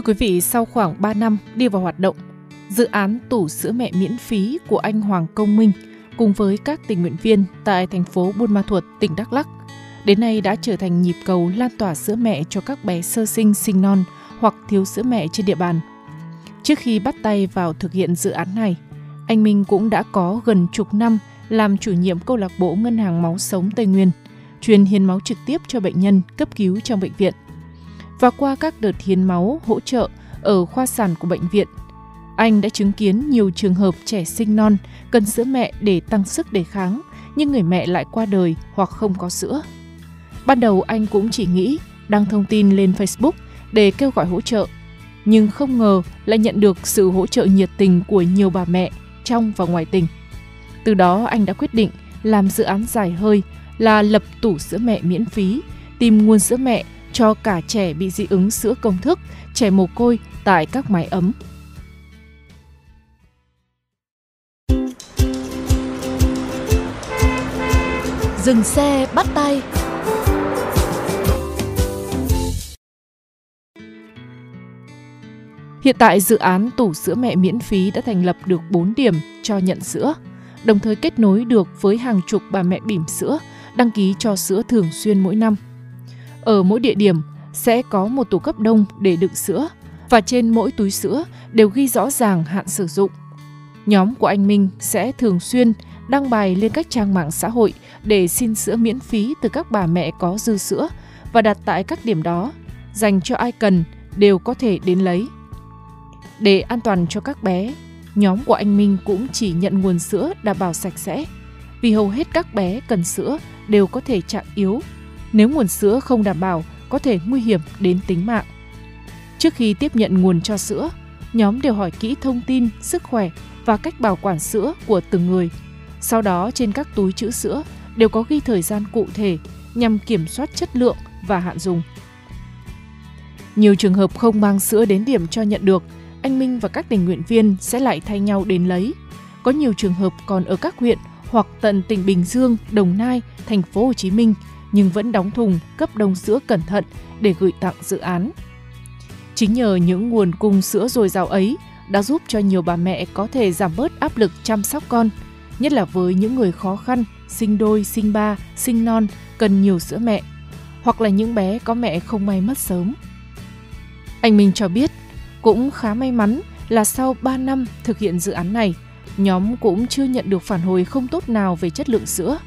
Thưa quý vị, sau khoảng 3 năm đi vào hoạt động, dự án tủ sữa mẹ miễn phí của anh Hoàng Công Minh cùng với các tình nguyện viên tại thành phố Buôn Ma Thuột, tỉnh Đắk Lắk, đến nay đã trở thành nhịp cầu lan tỏa sữa mẹ cho các bé sơ sinh sinh non hoặc thiếu sữa mẹ trên địa bàn. Trước khi bắt tay vào thực hiện dự án này, anh Minh cũng đã có gần chục năm làm chủ nhiệm câu lạc bộ Ngân hàng Máu Sống Tây Nguyên, truyền hiến máu trực tiếp cho bệnh nhân cấp cứu trong bệnh viện và qua các đợt hiến máu hỗ trợ ở khoa sản của bệnh viện, anh đã chứng kiến nhiều trường hợp trẻ sinh non cần sữa mẹ để tăng sức đề kháng, nhưng người mẹ lại qua đời hoặc không có sữa. Ban đầu anh cũng chỉ nghĩ đăng thông tin lên Facebook để kêu gọi hỗ trợ, nhưng không ngờ lại nhận được sự hỗ trợ nhiệt tình của nhiều bà mẹ trong và ngoài tỉnh. Từ đó anh đã quyết định làm dự án dài hơi là lập tủ sữa mẹ miễn phí, tìm nguồn sữa mẹ cho cả trẻ bị dị ứng sữa công thức, trẻ mồ côi tại các mái ấm. Dừng xe bắt tay Hiện tại dự án tủ sữa mẹ miễn phí đã thành lập được 4 điểm cho nhận sữa, đồng thời kết nối được với hàng chục bà mẹ bỉm sữa đăng ký cho sữa thường xuyên mỗi năm. Ở mỗi địa điểm sẽ có một tủ cấp đông để đựng sữa và trên mỗi túi sữa đều ghi rõ ràng hạn sử dụng. Nhóm của anh Minh sẽ thường xuyên đăng bài lên các trang mạng xã hội để xin sữa miễn phí từ các bà mẹ có dư sữa và đặt tại các điểm đó, dành cho ai cần đều có thể đến lấy. Để an toàn cho các bé, nhóm của anh Minh cũng chỉ nhận nguồn sữa đảm bảo sạch sẽ, vì hầu hết các bé cần sữa đều có thể trạng yếu. Nếu nguồn sữa không đảm bảo, có thể nguy hiểm đến tính mạng. Trước khi tiếp nhận nguồn cho sữa, nhóm đều hỏi kỹ thông tin, sức khỏe và cách bảo quản sữa của từng người. Sau đó trên các túi chữ sữa đều có ghi thời gian cụ thể nhằm kiểm soát chất lượng và hạn dùng. Nhiều trường hợp không mang sữa đến điểm cho nhận được, anh Minh và các tình nguyện viên sẽ lại thay nhau đến lấy. Có nhiều trường hợp còn ở các huyện hoặc tận tỉnh Bình Dương, Đồng Nai, thành phố Hồ Chí Minh nhưng vẫn đóng thùng cấp đông sữa cẩn thận để gửi tặng dự án. Chính nhờ những nguồn cung sữa dồi dào ấy đã giúp cho nhiều bà mẹ có thể giảm bớt áp lực chăm sóc con, nhất là với những người khó khăn, sinh đôi, sinh ba, sinh non cần nhiều sữa mẹ, hoặc là những bé có mẹ không may mất sớm. Anh Minh cho biết, cũng khá may mắn là sau 3 năm thực hiện dự án này, nhóm cũng chưa nhận được phản hồi không tốt nào về chất lượng sữa.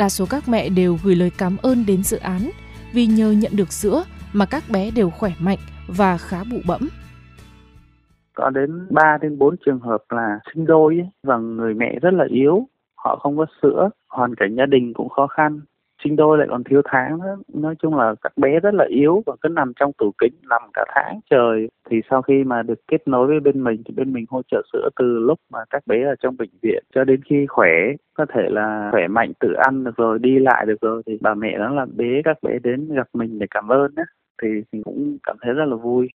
Đa số các mẹ đều gửi lời cảm ơn đến dự án vì nhờ nhận được sữa mà các bé đều khỏe mạnh và khá bụ bẫm. có đến 3 đến 4 trường hợp là sinh đôi ấy, và người mẹ rất là yếu, họ không có sữa, hoàn cảnh gia đình cũng khó khăn. Sinh đôi lại còn thiếu tháng nữa. Nói chung là các bé rất là yếu và cứ nằm trong tủ kính nằm cả tháng trời. Thì sau khi mà được kết nối với bên mình thì bên mình hỗ trợ sữa từ lúc mà các bé ở trong bệnh viện cho đến khi khỏe có thể là khỏe mạnh tự ăn được rồi đi lại được rồi thì bà mẹ đó là bế các bé đến gặp mình để cảm ơn á thì mình cũng cảm thấy rất là vui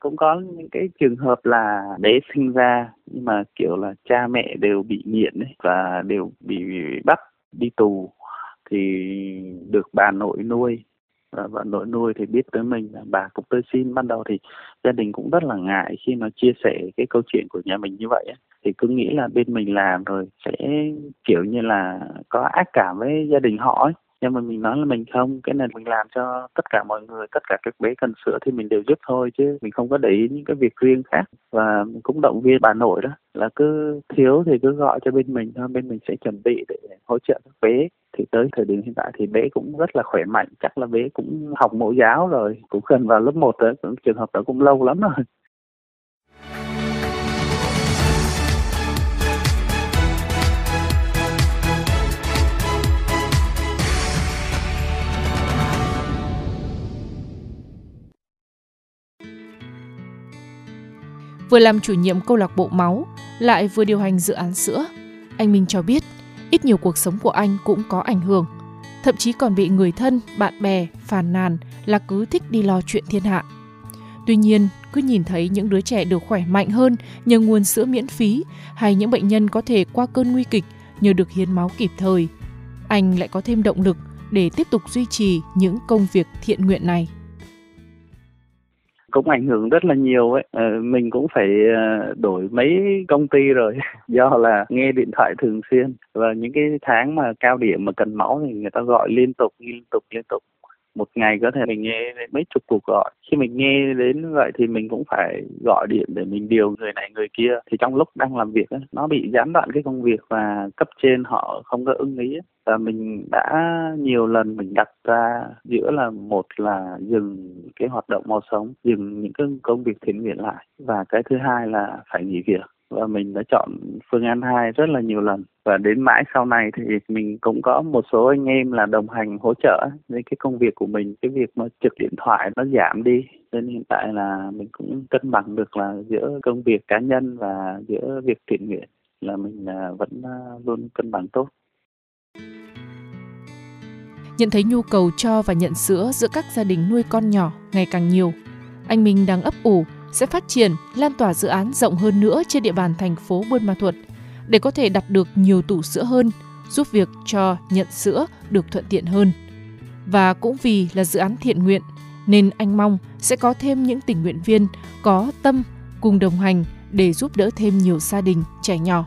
cũng có những cái trường hợp là bé sinh ra nhưng mà kiểu là cha mẹ đều bị nghiện ấy, và đều bị, bị bắt đi tù thì được bà nội nuôi. Và bà nội nuôi thì biết tới mình là bà cũng tới xin. Ban đầu thì gia đình cũng rất là ngại khi mà chia sẻ cái câu chuyện của nhà mình như vậy ấy. thì cứ nghĩ là bên mình làm rồi sẽ kiểu như là có ác cảm với gia đình họ ấy nhưng mà mình nói là mình không, cái này mình làm cho tất cả mọi người, tất cả các bé cần sữa thì mình đều giúp thôi chứ mình không có để ý những cái việc riêng khác. Và mình cũng động viên bà nội đó là cứ thiếu thì cứ gọi cho bên mình thôi, bên mình sẽ chuẩn bị để hỗ trợ các bé thì tới thời điểm hiện tại thì bé cũng rất là khỏe mạnh, chắc là bé cũng học mẫu giáo rồi, cũng gần vào lớp 1 rồi cũng trường hợp đó cũng lâu lắm rồi. Vừa làm chủ nhiệm câu lạc bộ máu, lại vừa điều hành dự án sữa. Anh Minh cho biết, ít nhiều cuộc sống của anh cũng có ảnh hưởng. Thậm chí còn bị người thân, bạn bè phàn nàn là cứ thích đi lo chuyện thiên hạ. Tuy nhiên, cứ nhìn thấy những đứa trẻ được khỏe mạnh hơn nhờ nguồn sữa miễn phí hay những bệnh nhân có thể qua cơn nguy kịch nhờ được hiến máu kịp thời, anh lại có thêm động lực để tiếp tục duy trì những công việc thiện nguyện này cũng ảnh hưởng rất là nhiều ấy. Ờ, mình cũng phải ờ, đổi mấy công ty rồi do là nghe điện thoại thường xuyên. Và những cái tháng mà cao điểm mà cần máu thì người ta gọi liên tục liên tục liên tục một ngày có thể mình nghe mấy chục cuộc gọi. Khi mình nghe đến vậy thì mình cũng phải gọi điện để mình điều người này người kia. Thì trong lúc đang làm việc ấy, nó bị gián đoạn cái công việc và cấp trên họ không có ưng ý ấy. và mình đã nhiều lần mình đặt ra giữa là một là dừng cái hoạt động màu sống dừng những cái công việc thiện nguyện lại. Và cái thứ hai là phải nghỉ việc và mình đã chọn phương án hai rất là nhiều lần. Và đến mãi sau này thì mình cũng có một số anh em là đồng hành hỗ trợ với cái công việc của mình. Cái việc mà trực điện thoại nó giảm đi. Nên hiện tại là mình cũng cân bằng được là giữa công việc cá nhân và giữa việc thiện nguyện là mình à, vẫn à, luôn cân bằng tốt. Nhận thấy nhu cầu cho và nhận sữa giữa các gia đình nuôi con nhỏ ngày càng nhiều, anh Minh đang ấp ủ sẽ phát triển, lan tỏa dự án rộng hơn nữa trên địa bàn thành phố Buôn Ma Thuột để có thể đặt được nhiều tủ sữa hơn, giúp việc cho nhận sữa được thuận tiện hơn. Và cũng vì là dự án thiện nguyện nên anh mong sẽ có thêm những tình nguyện viên có tâm cùng đồng hành để giúp đỡ thêm nhiều gia đình trẻ nhỏ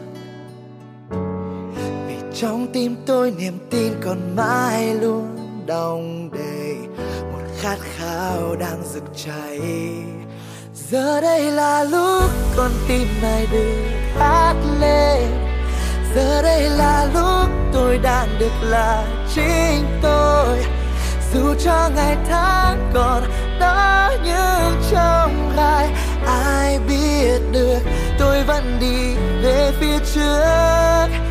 trong tim tôi niềm tin còn mãi luôn đong đầy. Một khát khao đang rực cháy. Giờ đây là lúc con tim này được hát lên. Giờ đây là lúc tôi đang được là chính tôi. Dù cho ngày tháng còn đó như trong gai, ai biết được tôi vẫn đi về phía trước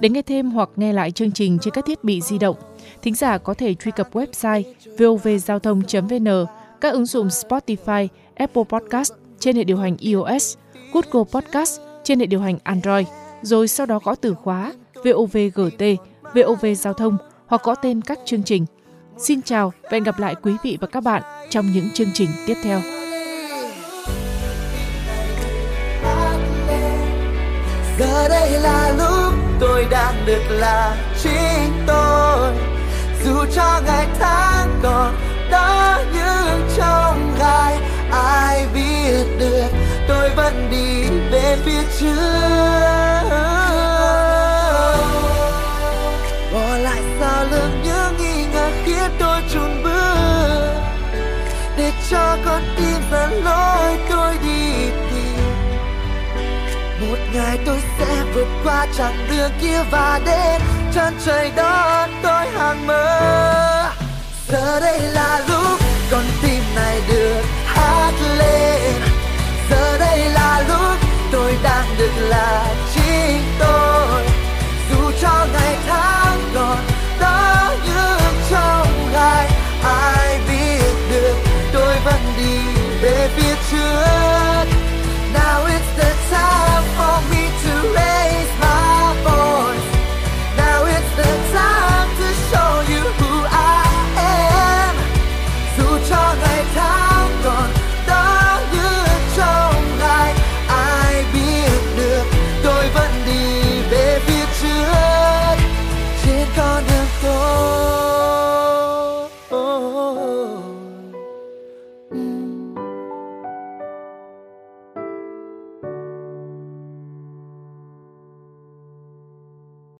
Để nghe thêm hoặc nghe lại chương trình trên các thiết bị di động, thính giả có thể truy cập website vovgiao thông.vn, các ứng dụng Spotify, Apple Podcast trên hệ điều hành iOS, Google Podcast trên hệ điều hành Android, rồi sau đó gõ từ khóa VOVGT, VOV Giao thông hoặc gõ tên các chương trình. Xin chào và hẹn gặp lại quý vị và các bạn trong những chương trình tiếp theo. Giờ đây là lúc tôi đang được là chính tôi. Dù cho ngày tháng còn đó nhưng trong gai, ai biết được tôi vẫn đi về phía trước. Bỏ lại sau lưng những nghi ngờ khiến tôi chùn bước, để cho con tim dẫn lối tôi đi ngày tôi sẽ vượt qua chặng đường kia và đến chân trời đón tôi hàng mơ. Giờ đây là lúc con tim này được hát lên. Giờ đây là lúc tôi đang được là chính tôi.